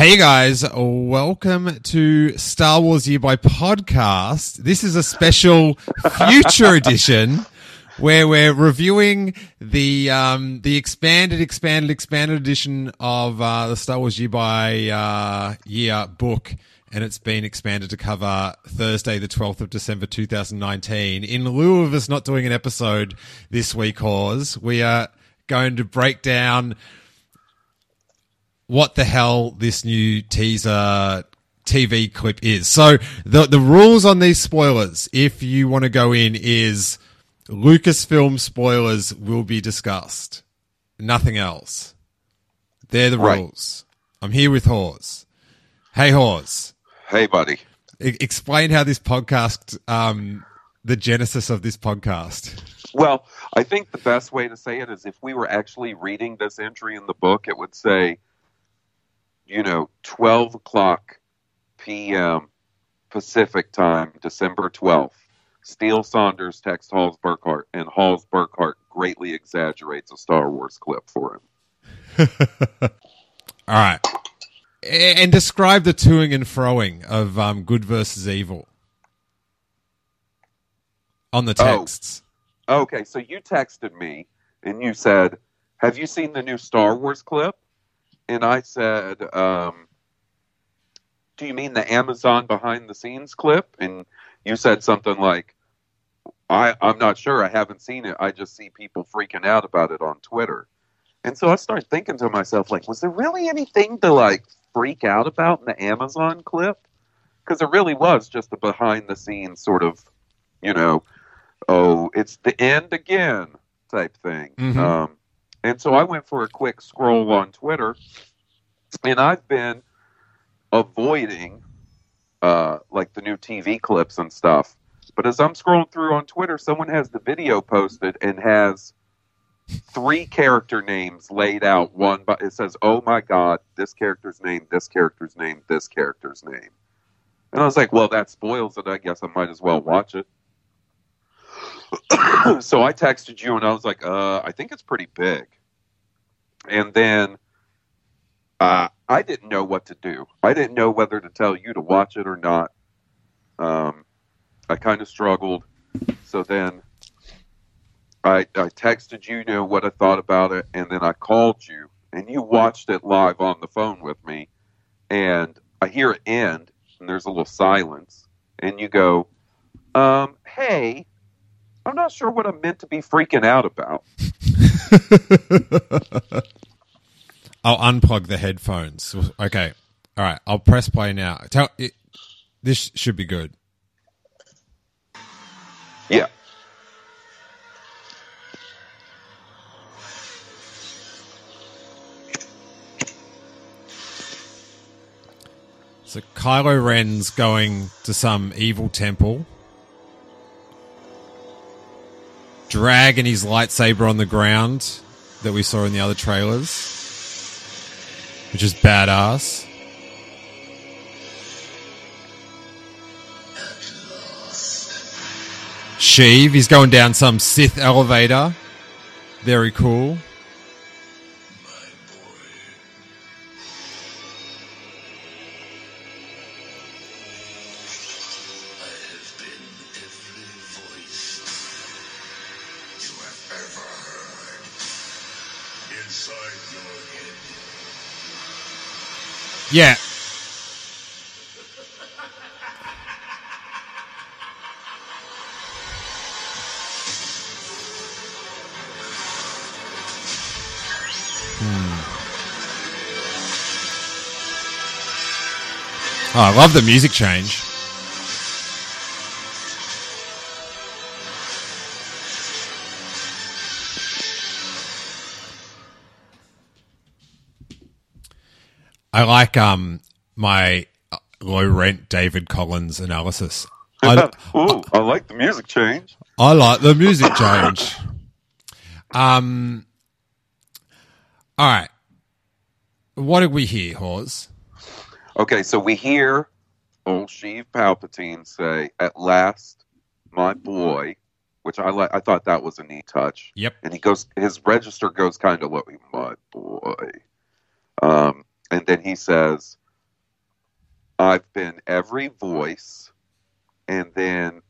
Hey guys, welcome to Star Wars Year by Podcast. This is a special future edition where we're reviewing the um, the expanded, expanded, expanded edition of uh, the Star Wars Year by uh, Year book, and it's been expanded to cover Thursday, the twelfth of December, two thousand nineteen. In lieu of us not doing an episode this week, cause we are going to break down what the hell this new teaser TV clip is. So the the rules on these spoilers, if you want to go in, is Lucasfilm spoilers will be discussed. Nothing else. They're the Right. rules. I'm here with Hawes. Hey Hawes. Hey, buddy. E- explain how this podcast um the genesis of this podcast. Well, I think the best way to say it is if we were actually reading this entry in the book, it would say, you know, 12 o'clock p.m. Pacific time, December 12th. Steele Saunders texts Hawes Burkhart, and Hawes Burkhart greatly exaggerates a Star Wars clip for him. All right. And describe the toing and froing of um, good versus evil on the Oh. texts. Okay, so you texted me and you said, "Have you seen the new Star Wars clip?" And I said, um, "Do you mean the Amazon behind the scenes clip?" And you said something like, "I I'm not sure. I haven't seen it. I just see people freaking out about it on Twitter." And so I started thinking to myself, like, was there really anything to like freak out about in the Amazon clip? Because it really was just a behind the scenes sort of, you know, oh, it's the end again type thing. Mhm. Um, and so I went for a quick scroll on Twitter, and I've been avoiding uh, like the new TV clips and stuff. But as I'm scrolling through on Twitter, someone has the video posted and has three character names laid out. One, but it says, "Oh my God, this character's name, this character's name, this character's name." And I was like, "Well, that spoils it. I guess I might as well watch it." so I texted you and I was like, uh, I think it's pretty big. And then uh, I didn't know what to do. I didn't know whether to tell you to watch it or not. Um, I kind of struggled. So then I, I texted you, know, what I thought about it, and then I called you, and you watched it live on the phone with me. And I hear it end, and there's a little silence, and you go, um, hey, I'm not sure what I'm meant to be freaking out about. I'll unplug the headphones. Okay. All right. I'll press play now. Tell it, this should be good. Yeah. So Kylo Ren's going to some evil temple, dragging his lightsaber on the ground that we saw in the other trailers, which is badass. Sheev, he's going down some Sith elevator. Very cool. Yeah. Hmm. Oh, I love the music change. I like um my low rent David Collins analysis. I, Ooh, I like the music change. I like the music change. Um. All right. What did we hear, Hawes? Okay, so we hear old Sheev Palpatine say, "At last, my boy," which I like. I thought that was a neat touch. Yep. And he goes, his register goes kind of low. My boy. Um, and then he says, "I've been every voice," and then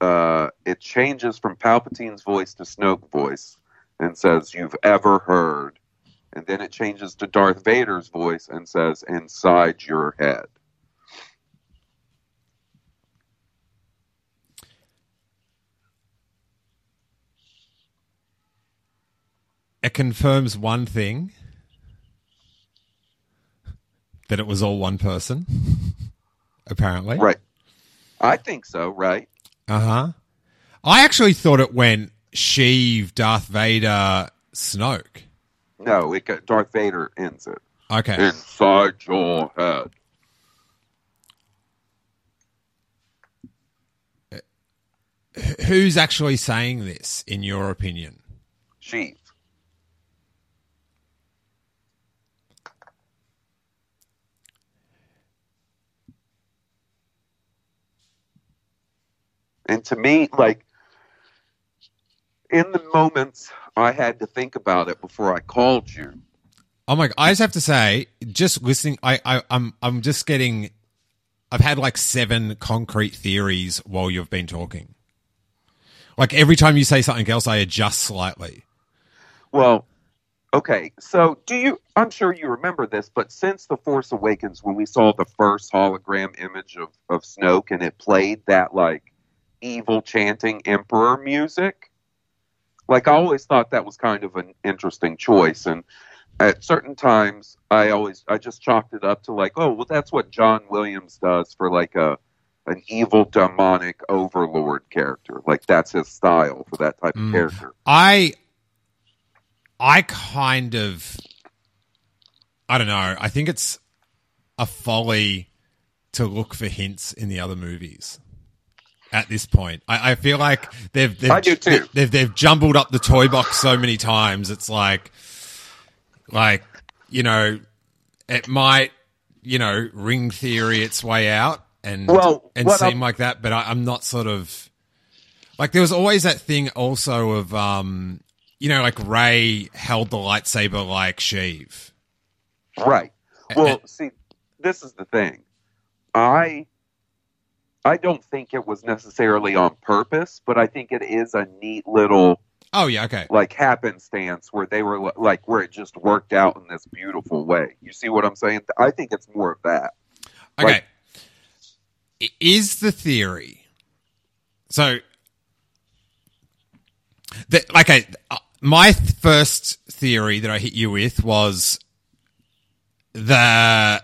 uh, it changes from Palpatine's voice to Snoke voice, and says, "You've ever heard." and then it changes to Darth Vader's voice and says, "Inside your head." It confirms one thing that it was all one person, apparently. Right. I think so. Right. Uh huh. I actually thought it went Sheev, Darth Vader, Snoke. No, it got, Darth Vader ends it. Okay. Inside your head. Who's actually saying this, in your opinion? Sheev. And to me, like in the moments I had to think about it before I called you. Oh my! I just have to say, just listening, I, I, I'm, I'm just getting. I've had like seven concrete theories while you've been talking. Like every time you say something else, I adjust slightly. Well, okay. So, do you? I'm sure you remember this, but since the Force Awakens, when we saw the first hologram image of of Snoke, and it played that like evil chanting Emperor music, like I always thought that was kind of an interesting choice, and at certain times I always I just chalked it up to like, oh, well, that's what John Williams does for like a an evil demonic overlord character. Like that's his style for that type Mm. of character. I, I kind of, I don't know. I think it's a folly to look for hints in the other movies. At this point, I, I feel like they've they've, I do too. they've they've jumbled up the toy box so many times. It's like, like you know, it might you know ring theory its way out and Well, and seem I'm- like that, but I, I'm not sort of like there was always that thing also of um you know like Rey held the lightsaber like Sheev. Right. Well, see, this is the thing. I I don't think it was necessarily on purpose, but I think it is a neat little Oh yeah, okay. like happenstance where they were like where it just worked out in this beautiful way. You see what I'm saying? I think it's more of that. Okay. Like- Is the theory so that like I, uh, my first theory that I hit you with was the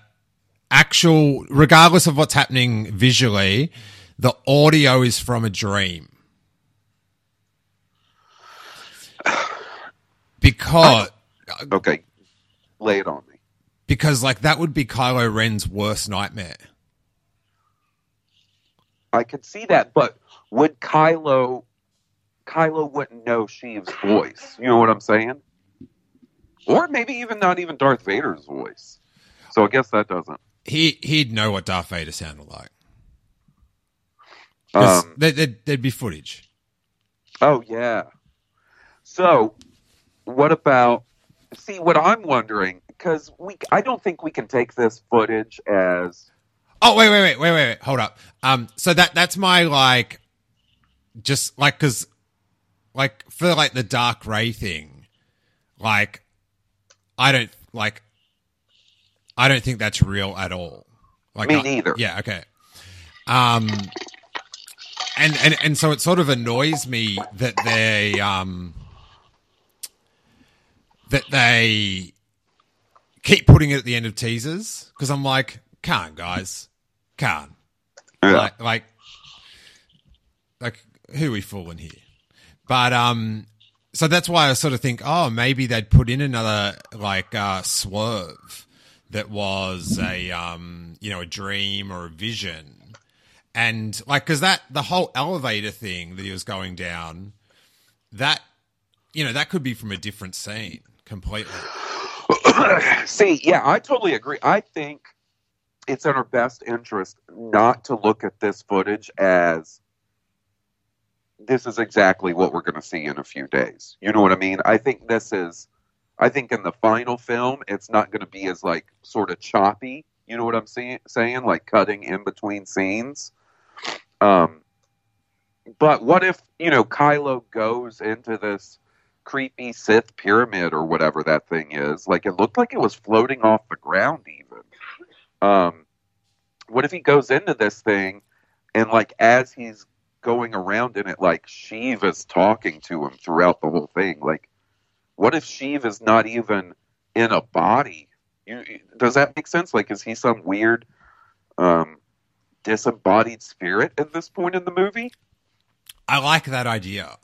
actual regardless of what's happening visually, the audio is from a dream. Because Okay. Lay it on me. because like that would be Kylo Ren's worst nightmare. I could see that, but would Kylo Kylo wouldn't know Sheev's voice. You know what I'm saying? Or maybe even not even Darth Vader's voice. So I guess that doesn't. He he'd know what Darth Vader sounded like. 'Cause Um, there, there'd, there'd be footage. Oh yeah. So, what about? See, what I'm wondering because we, I don't think we can take this footage as Oh wait, wait, wait, wait, wait, wait. Hold up. Um, so that that's my like, just like because, like for like the dark ray thing, like, I don't like, I don't think that's real at all. Like, Me I- neither. Yeah. Okay. Um, and and and so it sort of annoys me that they um that they keep putting it at the end of teasers because I'm like, can't guys, can't. Yeah. Like, like, like, who are we fooling here? But um, so that's why I sort of think, oh, maybe they'd put in another like uh, swerve that was a um, you know, a dream or a vision, and like because that the whole elevator thing that he was going down, that you know, that could be from a different scene completely. See, yeah, I totally agree. I think it's in our best interest not to look at this footage as this is exactly what we're going to see in a few days. You know what I mean? I think this is, I think in the final film, it's not going to be as like sort of choppy. You know what I'm saying? Saying like cutting in between scenes. Um, but what if you know Kylo goes into this creepy Sith pyramid or whatever that thing is? Like it looked like it was floating off the ground even. Um, what if he goes into this thing and like as he's going around in it, like Sheev is talking to him throughout the whole thing? Like, what if Sheev is not even in a body? You, does that make sense? Like, is he some weird um, disembodied spirit at this point in the movie? I like that idea.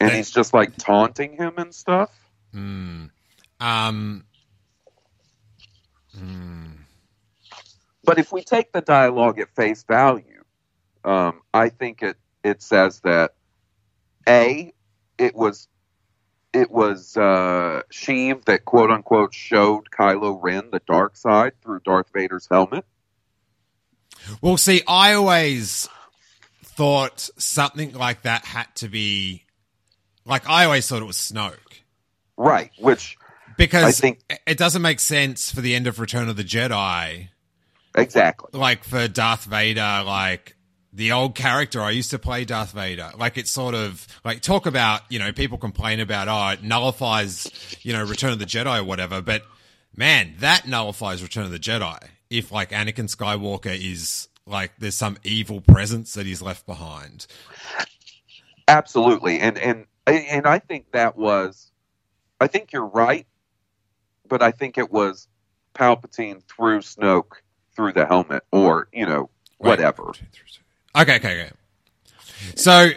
And Yeah. he's just like taunting him and stuff? Hmm. Um, But if we take the dialogue at face value, um, I think it it says that a it was it was uh, Sheev that quote unquote showed Kylo Ren the dark side through Darth Vader's helmet. well, see, I always thought something like that had to be like I always thought it was Snoke Right, which because I think- it doesn't make sense for the end of Return of the Jedi, exactly. like for Darth Vader, like the old character I used to play Darth Vader. Like it's sort of like talk about you know people complain about oh it nullifies you know Return of the Jedi or whatever, but man that nullifies Return of the Jedi if like Anakin Skywalker is like there's some evil presence that he's left behind. Absolutely, and and and I think that was, I think you're right, but I think it was Palpatine through Snoke through the helmet, or you know whatever. Okay, okay, okay. So,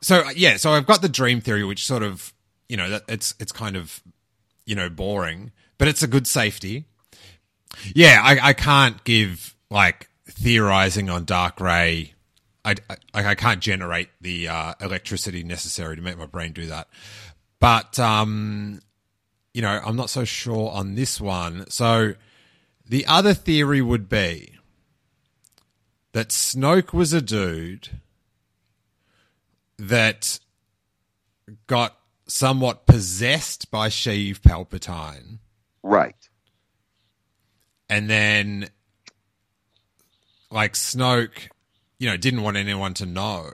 so yeah, so I've got the dream theory, which sort of, you know, that it's it's kind of, you know, boring, but it's a good safety. Yeah, I, I can't give like theorizing on dark ray. I, I I can't generate the uh, electricity necessary to make my brain do that. But um, you know, I'm not so sure on this one. So the other theory would be that Snoke was a dude that got somewhat possessed by Sheev Palpatine, Right. and then like Snoke, you know, didn't want anyone to know,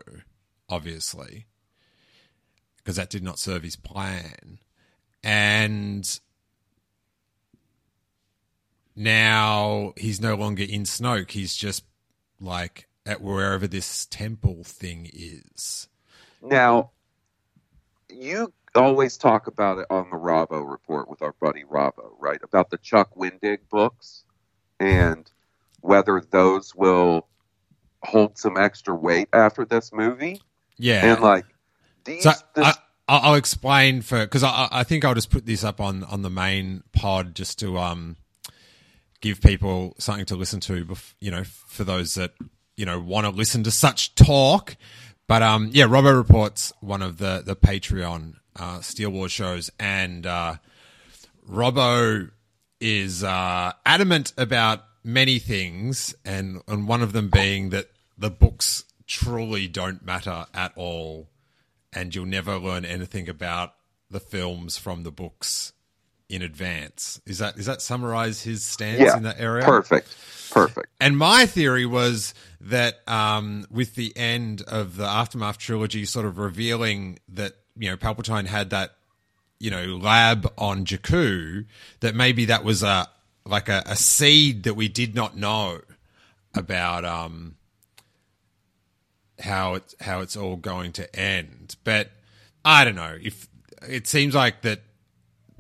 obviously, because that did not serve his plan, and now he's no longer in Snoke. He's just like at wherever this temple thing is. Now, you always talk about it on the Ravo report with our buddy Ravo, right? About the Chuck Wendig books and whether those will hold some extra weight after this movie. Yeah, And like these, So this, I, I'll I'll explain for because I, I think I'll just put this up on on the main pod just to um give people something to listen to. You know, for those that you know want to listen to such talk. But um, yeah, Robo reports one of the the Patreon uh, Steel Wars shows, and uh, Robbo is uh, adamant about many things, and and one of them being that the books truly don't matter at all, and you'll never learn anything about the films from the books in advance. Is that is that summarize his stance yeah, in that area? perfect, perfect. And my theory was that um, with the end of the Aftermath trilogy, sort of revealing that you know Palpatine had that you know lab on Jakku, that maybe that was a like a, a seed that we did not know about um, how it's how it's all going to end. But I don't know if it seems like that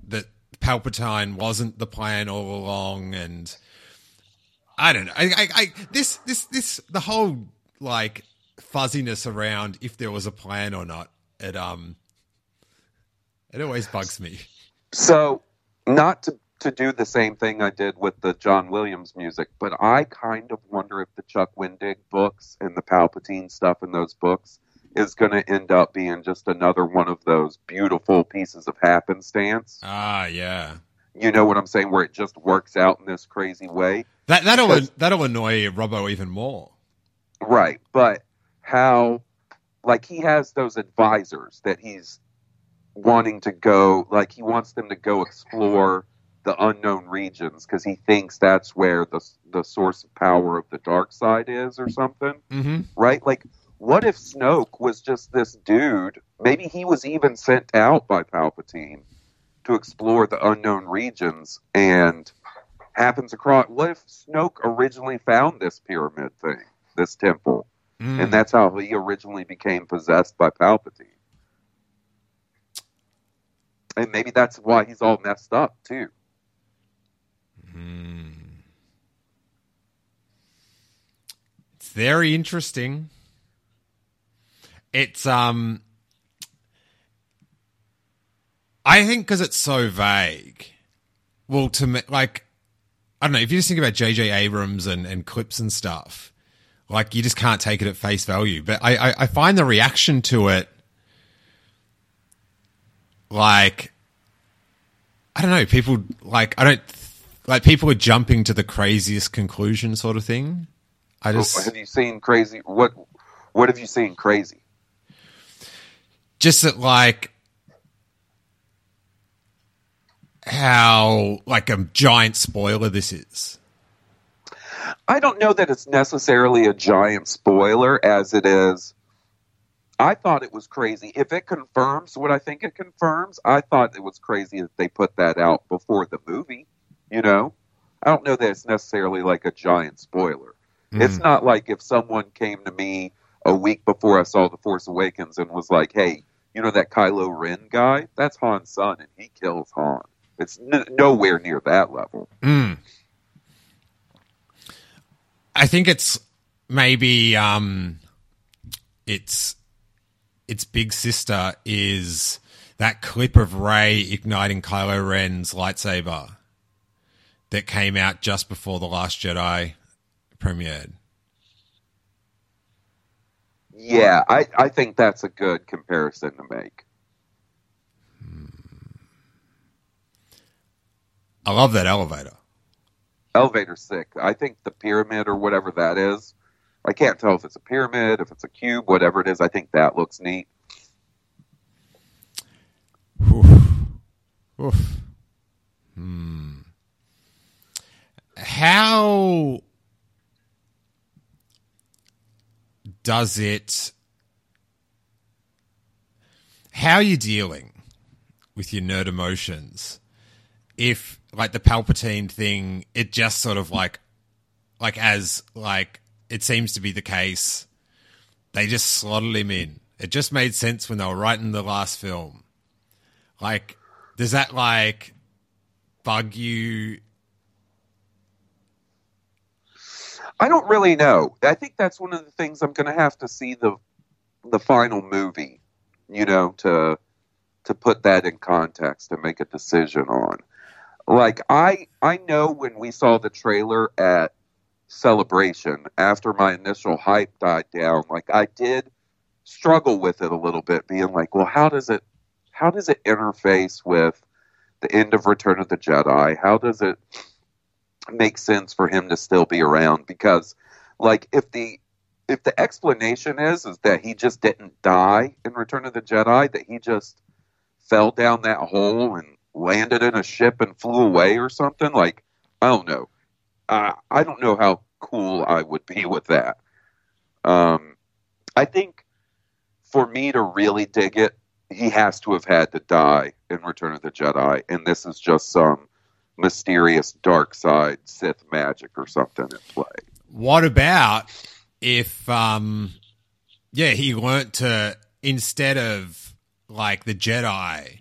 that Palpatine wasn't the plan all along, and I don't know. I, I, I this this this the whole like fuzziness around if there was a plan or not. It um, it always bugs me. So, not to to do the same thing I did with the John Williams music, but I kind of wonder if the Chuck Wendig books and the Palpatine stuff in those books is going to end up being just another one of those beautiful pieces of happenstance. Ah, yeah. You know what I'm saying? Where it just works out in this crazy way. That that'll Because- that'll annoy Robbo even more. Right. But how, like, he has those advisors that he's wanting to go, like, he wants them to go explore the unknown regions because he thinks that's where the, the source of power of the dark side is or something. Mm-hmm. Right? Like, what if Snoke was just this dude? Maybe he was even sent out by Palpatine to explore the unknown regions and happens across. What if Snoke originally found this pyramid thing, this temple? Mm. and that's how he originally became possessed by Palpatine. And maybe that's why he's all messed up too. Hmm. It's very interesting. It's um I think cuz it's so vague. Well to me like I don't know, if you just think about JJ Abrams and and clips and stuff, like you just can't take it at face value, but I I, I find the reaction to it like I don't know, people like I don't like people are jumping to the craziest conclusion sort of thing. I just have you seen crazy? What What have you seen crazy? Just that like how like a giant spoiler this is. I don't know that it's necessarily a giant spoiler as it is. I thought it was crazy. If it confirms what I think it confirms, I thought it was crazy that they put that out before the movie. You know, I don't know that it's necessarily like a giant spoiler. It's hmm. not like if someone came to me a week before I saw The Force Awakens and was like, "Hey, you know that Kylo Ren guy? That's Han's son, and he kills Han." It's n- nowhere near that level. Mm. I think it's maybe um it's its big sister is that clip of Rey igniting Kylo Ren's lightsaber that came out just before the Last Jedi premiered. Yeah, I, I think that's a good comparison to make. I love that elevator. Elevator sick. I think the pyramid or whatever that is. I can't tell if it's a pyramid, if it's a cube, whatever it is. I think that looks neat. Oof. Oof. Hmm. How does it? How are you dealing with your nerd emotions? If like the Palpatine thing, it just sort of like, like as like it seems to be the case, they just slotted him in. It just made sense when they were writing the last film. Like, does that like bug you? I don't really know. I think that's one of the things I'm going to have to see the the final movie, you know, to to put that in context and make a decision on. Like I I know when we saw the trailer at Celebration after my initial hype died down, like I did struggle with it a little bit being like, well, how does it how does it interface with the end of Return of the Jedi? How does it make sense for him to still be around because like if the if the explanation is is that he just didn't die in Return of the Jedi, that he just fell down that hole and landed in a ship and flew away or something, like I don't know. I don't know how cool I would be with that. Um, I think for me to really dig it, he has to have had to die in Return of the Jedi, and this is just some mysterious dark side Sith magic or something at play. What about if, um, yeah, he learnt to instead of like the Jedi,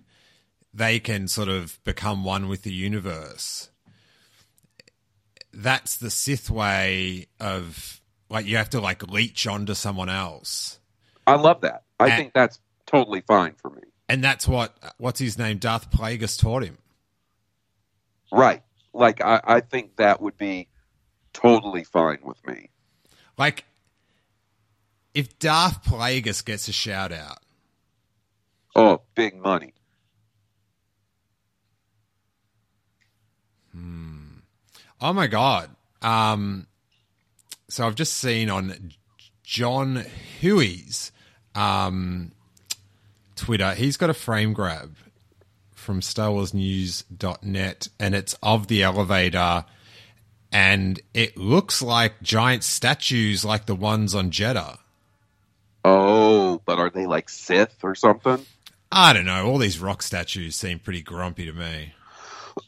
they can sort of become one with the universe. That's the Sith way of like you have to like leech onto someone else. I love that. I And- think that's totally fine for me. And that's what what's his name Darth Plagueis taught him. Right. Like I, I think that would be totally fine with me. Like if Darth Plagueis gets a shout out, Oh, big money. Oh my god. Um so I've just seen on John Huey's um Twitter, he's got a frame grab from Star Wars News.net and it's of the elevator and it looks like giant statues like the ones on Jedha. Oh, but are they like Sith or something? I don't know, all these rock statues seem pretty grumpy to me.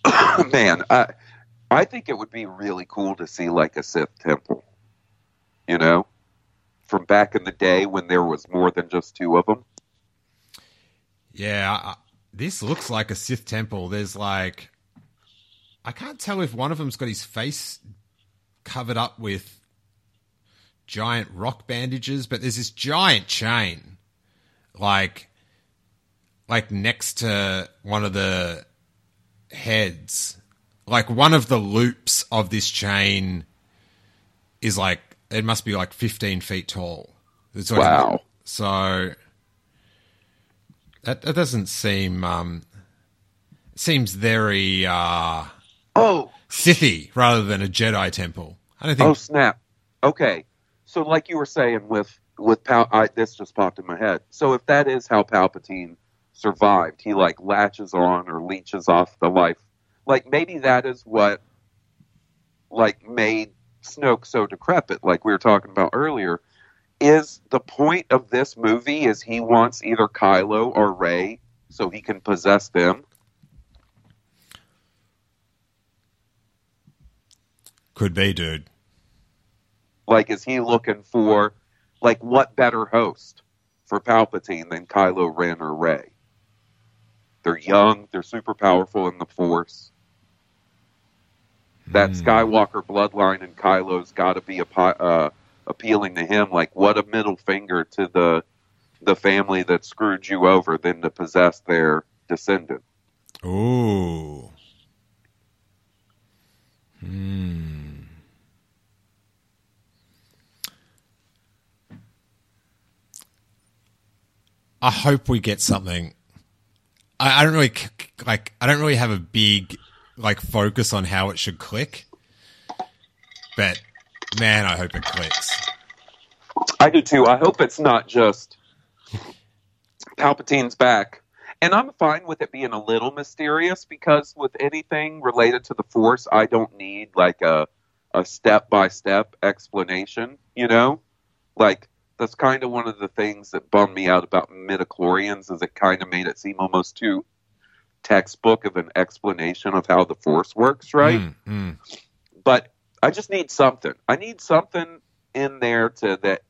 Man, I I think it would be really cool to see like a Sith temple. You know, from back in the day when there was more than just two of them. Yeah, this looks like a Sith temple. There's like, I can't tell if one of them's got his face covered up with giant rock bandages, but there's this giant chain, like, like next to one of the heads. Like one of the loops of this chain is like it must be like 15 feet tall. It's like- Wow. So that that doesn't seem um seems very uh Oh, Sithy rather than a Jedi temple. I don't think. oh snap. Okay, so like you were saying with with Pal, I, this just popped in my head. So if that is how Palpatine survived, he like latches on or leeches off the life. Like maybe that is what like made Snoke so decrepit, like we were talking about earlier. Is the point of this movie is he wants either Kylo or Rey so he can possess them? could be, dude. Like, is he looking for, like, what better host for Palpatine than Kylo Ren or Rey? They're young, they're super powerful in the Force. That Skywalker bloodline and Kylo's got to be a, uh, appealing to him. Like, what a middle finger to the the family that screwed you over than to possess their descendant. Oh. Hmm. I hope we get something. I, I don't really like. I don't really have a big like focus on how it should click, but man, I hope it clicks. I do too. I hope it's not just Palpatine's back. And I'm fine with it being a little mysterious because with anything related to the Force, I don't need like a a step by step explanation, you know? Like that's kind of one of the things that bummed me out about midichlorians is it kind of made it seem almost too textbook of an explanation of how the force works, right? Mm, mm. but I just need something. I need something in there to that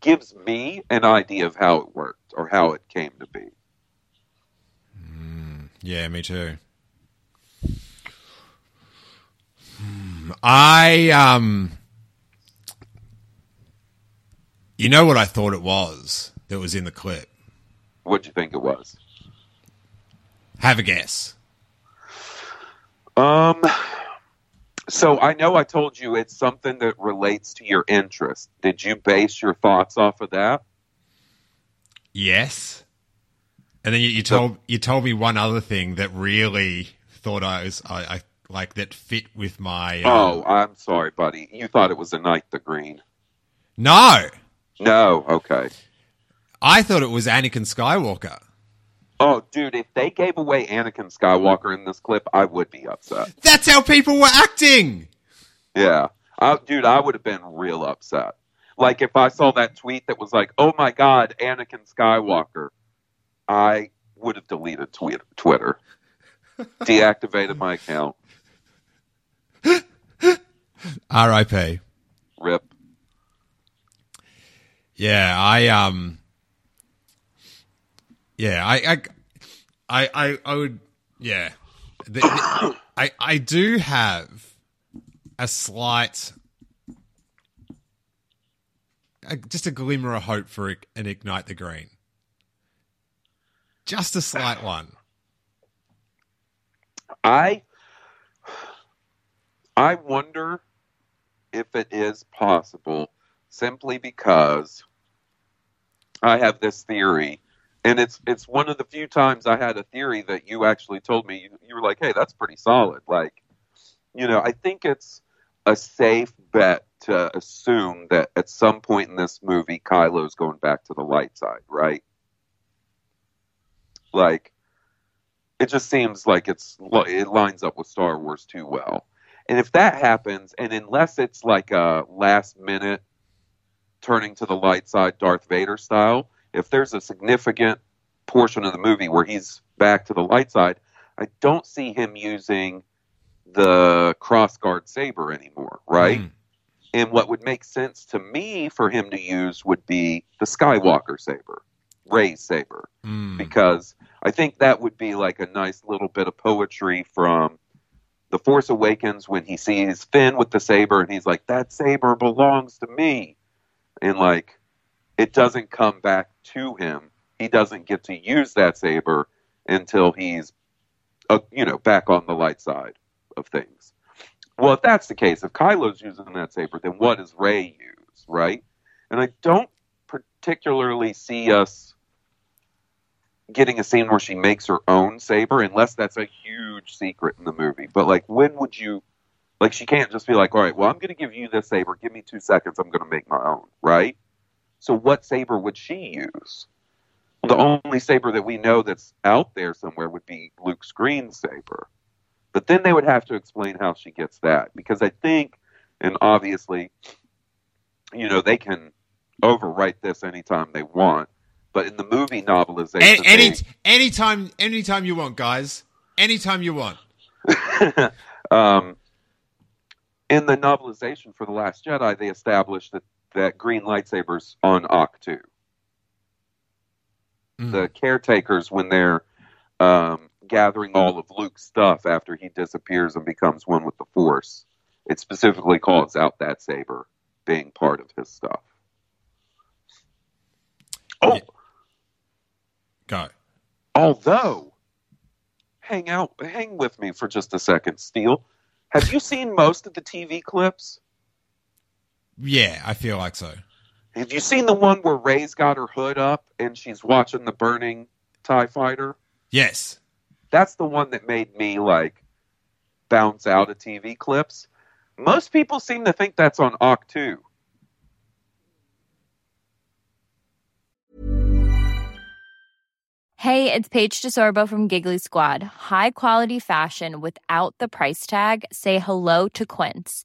gives me an idea of how it worked or how it came to be. Yeah, me too. Hmm, I um You know what I thought it was that was in the clip? What do you think it was? Have a guess. Um so I know I told you it's something that relates to your interest. Did you base your thoughts off of that? Yes. And then you, you told you told me one other thing that really thought I was I, I like that fit with my um, Oh, I'm sorry, buddy. You thought it was a night the green. No. No, okay. I thought it was Anakin Skywalker. Oh, dude, if they gave away Anakin Skywalker in this clip, I would be upset. That's how people were acting. Yeah. I, dude, I would have been real upset. Like if I saw that tweet that was like, "Oh my God, Anakin Skywalker," I would have deleted tweet, Twitter, deactivated my account. R.I.P. Rip. Yeah, I um, yeah, I, I, I, I, would Yeah. The- the- I I do have a slight a, just a glimmer of hope for an ignite the green. Just a slight one. I I wonder if it is possible simply because I have this theory and it's it's one of the few times I had a theory that you actually told me you, you were like, "Hey, that's pretty solid." Like, you know, I think it's a safe bet to assume that at some point in this movie Kylo's going back to the light side, right? Like it just seems like it's it lines up with Star Wars too well. And if that happens, and unless it's like a last minute turning to the light side Darth Vader style, if there's a significant portion of the movie where he's back to the light side, I don't see him using the crossguard saber anymore, right? Mm. And what would make sense to me for him to use would be the Skywalker saber, Rey's saber Mm. because I think that would be like a nice little bit of poetry from The Force Awakens when he sees Finn with the saber and he's like, that saber belongs to me. And like, it doesn't come back to him. He doesn't get to use that saber until he's, uh, you know, back on the light side of things. Well, if that's the case, if Kylo's using that saber, then what does Rey use, right? And I don't particularly see us getting a scene where she makes her own saber unless that's a huge secret in the movie. But like when would you like she can't just be like, "All right, well, I'm going to give you this saber. Give me 2 seconds. I'm going to make my own." Right? So what saber would she use? The only saber that we know that's out there somewhere would be Luke's green saber. But then they would have to explain how she gets that because I think and obviously you know, they can overwrite this anytime they want. But in the movie novelization, A- any they- anytime anytime you want, guys. Anytime you want. um, in the novelization for the Last Jedi, they established that that green lightsabers on Ahch-To. Mm. The caretakers, when they're um, gathering all of Luke's stuff after he disappears and becomes one with the Force, it specifically calls out that saber being part of his stuff. Oh, Yeah. Go. although, hang out, hang with me for just a second, Steele. Have you seen most of the TV clips? Yeah, I feel like so. Have you seen the one where Rey's got her hood up and she's watching the burning TIE fighter? Yes. That's the one that made me like bounce out of TV clips. Most people seem to think that's on Ahch-To. Hey, it's Paige DeSorbo from Giggly Squad. High quality fashion without the price tag. Say hello to Quince.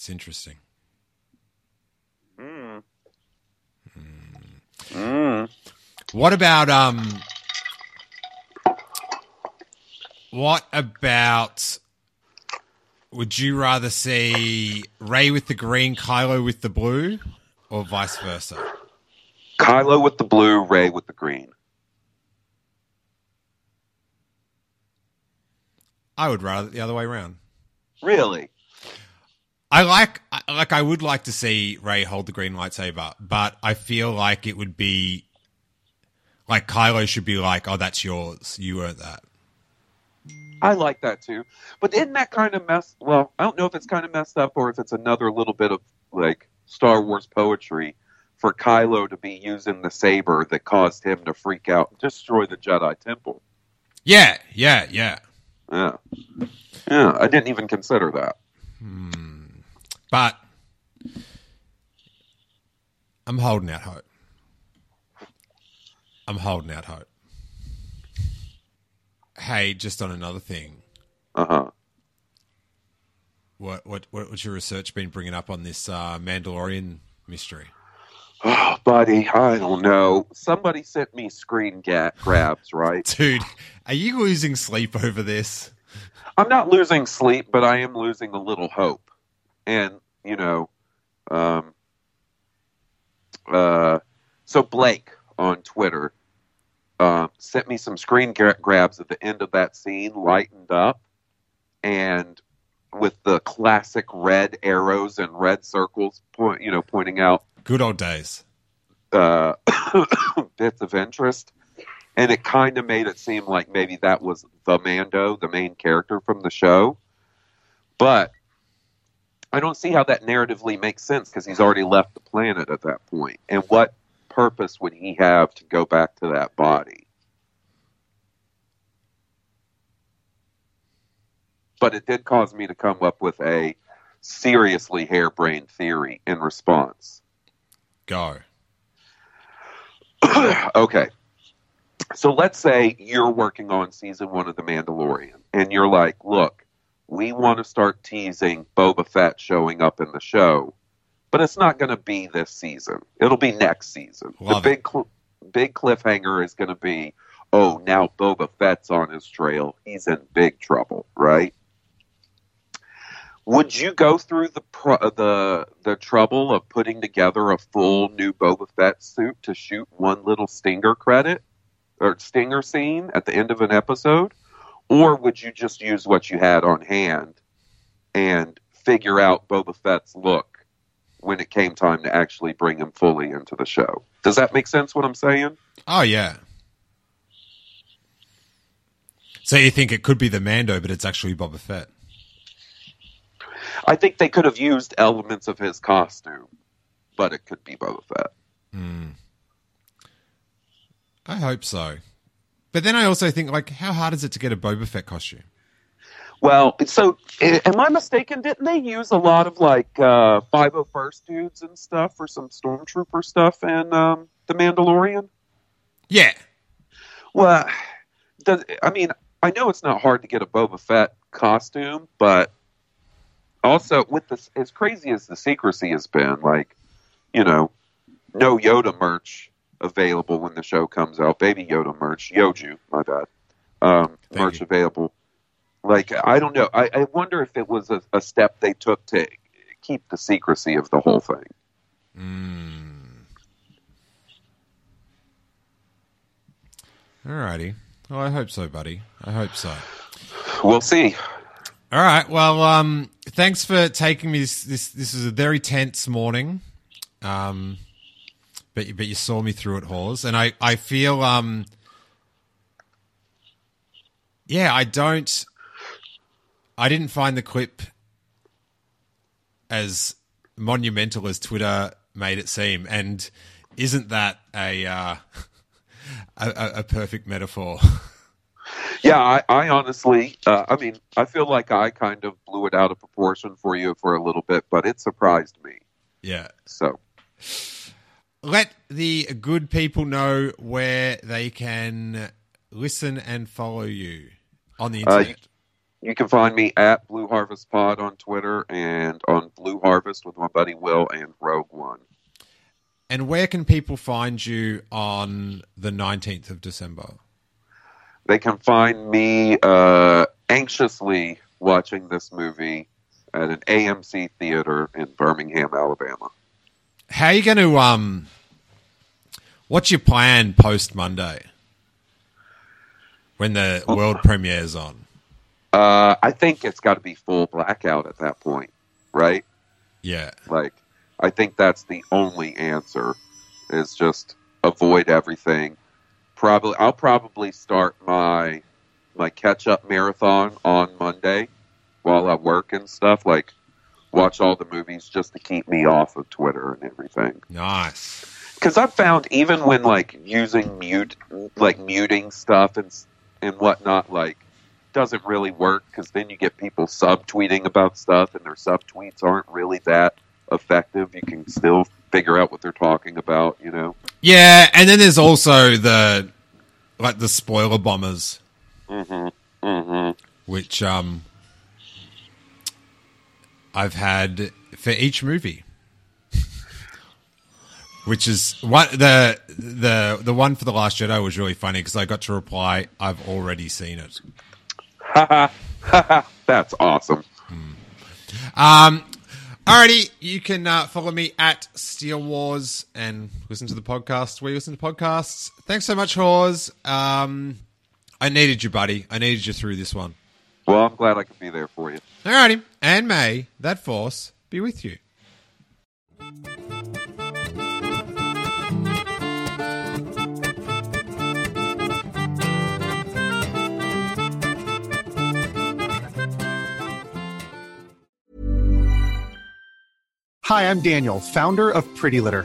It's interesting. Mm. Mm. What about um what about would you rather see Rey with the green, Kylo with the blue, or vice versa? Kylo with the blue, Rey with the green. I would rather the other way around. Really? I like like I would like to see Rey hold the green lightsaber, but I feel like it would be like Kylo should be like, "Oh, that's yours. You earned that." I like that too. But isn't that kind of mess? Well, I don't know if it's kind of messed up or if it's another little bit of like Star Wars poetry for Kylo to be using the saber that caused him to freak out and destroy the Jedi Temple. Yeah, yeah, yeah. Yeah. Yeah, I didn't even consider that. Hmm. But I'm holding out hope. I'm holding out hope. Hey, just on another thing, Uh huh. what what what what's your research been bringing up on this uh, Mandalorian mystery? Oh, buddy, I don't know. Somebody sent me screen ga- grabs, right? Dude, are you losing sleep over this? I'm not losing sleep, but I am losing a little hope. And, you know, um, uh, so Blake on Twitter uh, sent me some screen gra- grabs at the end of that scene, lightened up, and with the classic red arrows and red circles, point, you know, pointing out Good old days. uh, bits of interest, and it kind of made it seem like maybe that was the Mando, the main character from the show. But I don't see how that narratively makes sense because he's already left the planet at that point. And what purpose would he have to go back to that body? But it did cause me to come up with a seriously harebrained theory in response. Go. okay. So let's say you're working on season one of The Mandalorian, and you're like, look, we want to start teasing Boba Fett showing up in the show, but it's not going to be this season. It'll be next season. Love the big, cl- big cliffhanger is going to be, oh, now Boba Fett's on his trail. He's in big trouble, right? Would you go through the pro- the the trouble of putting together a full new Boba Fett suit to shoot one little stinger credit or stinger scene at the end of an episode, or would you just use what you had on hand and figure out Boba Fett's look when it came time to actually bring him fully into the show? Does that make sense? What I'm saying? Oh yeah. So you think it could be the Mando, but it's actually Boba Fett? I think they could have used elements of his costume, but it could be Boba Fett. Hmm. I hope so. But then I also think, like, how hard is it to get a Boba Fett costume? Well, so am I mistaken? Didn't they use a lot of like uh, 501st dudes and stuff for some stormtrooper stuff in um, The Mandalorian? Yeah. Well, does, I mean, I know it's not hard to get a Boba Fett costume, but also with this, as crazy as the secrecy has been, like, you know, no Yoda merch available when the show comes out. Baby Yoda merch, Yoju, my bad, um, Thank merch you. available. Like, I don't know. I, I wonder if it was a, a step they took to keep the secrecy of the whole thing. Mm. Alrighty. Well, I hope so, buddy. I hope so. We'll see. All right. Well, um, thanks for taking me. This this this is a very tense morning. Um, but you, but you saw me through it, Hawes, and I I feel um. Yeah, I don't. I didn't find the clip as monumental as Twitter made it seem, and isn't that a uh, a, a, a perfect metaphor? Yeah, I, I honestly, uh, I mean, I feel like I kind of blew it out of proportion for you for a little bit, but it surprised me. yeah. So, let the good people know where they can listen and follow you on the Uh, internet. you can find me at Blue Harvest Pod on Twitter and on Blue Harvest with my buddy Will and Rogue One. and where can people find you on the 19th of December? They can find me uh, anxiously watching this movie at an AMC theater in Birmingham, Alabama. How are you going to, um, what's your plan post Monday when the world premiere's on? Uh, I think it's got to be full blackout at that point, right? Yeah. Like, I think that's the only answer is just avoid everything. Probably, I'll probably start my my catch up marathon on Monday while I work and stuff. Like, watch all the movies just to keep me off of Twitter and everything. Nice. Because I've found even when like using mute, like muting stuff and and whatnot, like doesn't really work because then you get people subtweeting about stuff and their subtweets aren't really that effective. You can still figure out what they're talking about. You know. Yeah, and then there's also the like the spoiler bombers, Mm-hmm. Mm-hmm. which um I've had for each movie. Which is what the the the one for the Last Jedi was really funny because I got to reply, "I've already seen it." That's awesome. Um, alrighty, you can uh, follow me at Steel Wars and listen to the podcast where you listen to podcasts. Thanks so much, Hawes. Um, I needed you, buddy. I needed you through this one. Well, I'm glad I could be there for you. Alrighty, and may that force be with you. Hi, I'm Daniel, founder of Pretty Litter.